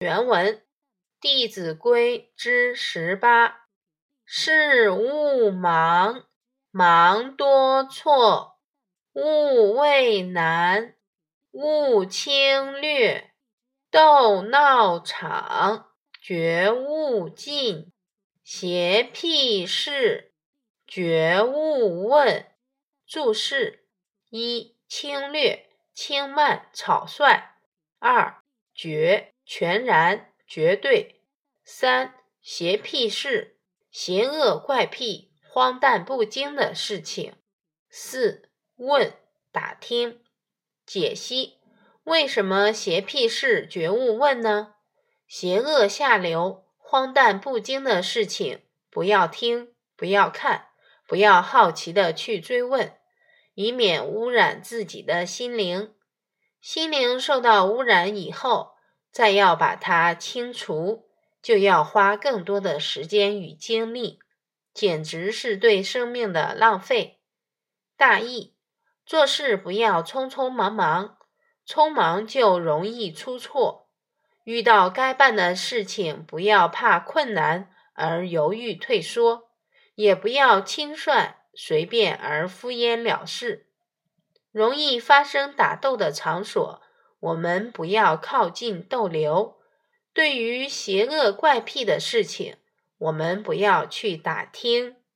原文《弟子规》之十八：事勿忙，忙多错；勿畏难，勿轻略。斗闹场，绝勿近；邪僻事，绝勿问。注释：一、轻略、轻慢、草率；二、绝、全然、绝对；三、邪僻事，邪恶怪癖、荒诞不经的事情；四、问、打听。解析。为什么邪僻事绝勿问呢？邪恶下流、荒诞不经的事情，不要听，不要看，不要好奇的去追问，以免污染自己的心灵。心灵受到污染以后，再要把它清除，就要花更多的时间与精力，简直是对生命的浪费。大意：做事不要匆匆忙忙。匆忙就容易出错。遇到该办的事情，不要怕困难而犹豫退缩，也不要轻率随便而敷衍了事。容易发生打斗的场所，我们不要靠近逗留。对于邪恶怪癖的事情，我们不要去打听。